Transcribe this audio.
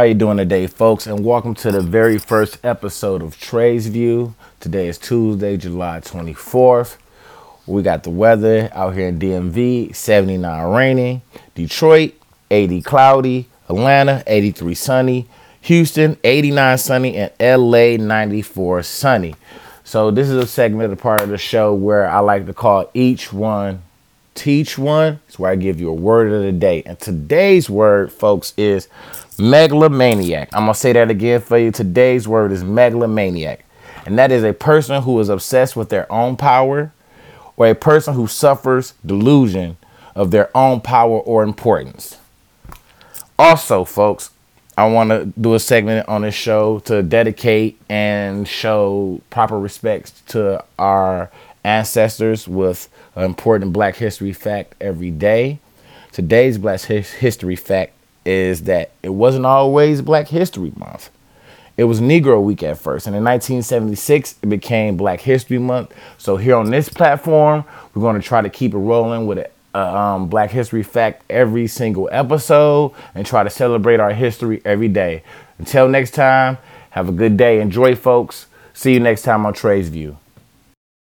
How you doing today, folks? And welcome to the very first episode of Trey's View. Today is Tuesday, July 24th. We got the weather out here in DMV, 79 rainy. Detroit, 80 cloudy. Atlanta, 83 sunny. Houston, 89 sunny. And LA, 94 sunny. So this is a segment, a part of the show where I like to call each one teach one. It's where I give you a word of the day. And today's word, folks, is megalomaniac. I'm gonna say that again for you. Today's word is megalomaniac. And that is a person who is obsessed with their own power or a person who suffers delusion of their own power or importance. Also, folks, I want to do a segment on this show to dedicate and show proper respects to our ancestors with an important Black History fact every day. Today's Black History fact is that it wasn't always Black History Month. It was Negro Week at first, and in 1976 it became Black History Month. So here on this platform, we're going to try to keep it rolling with a um, Black History fact every single episode and try to celebrate our history every day. Until next time, have a good day. Enjoy, folks. See you next time on Trey's View.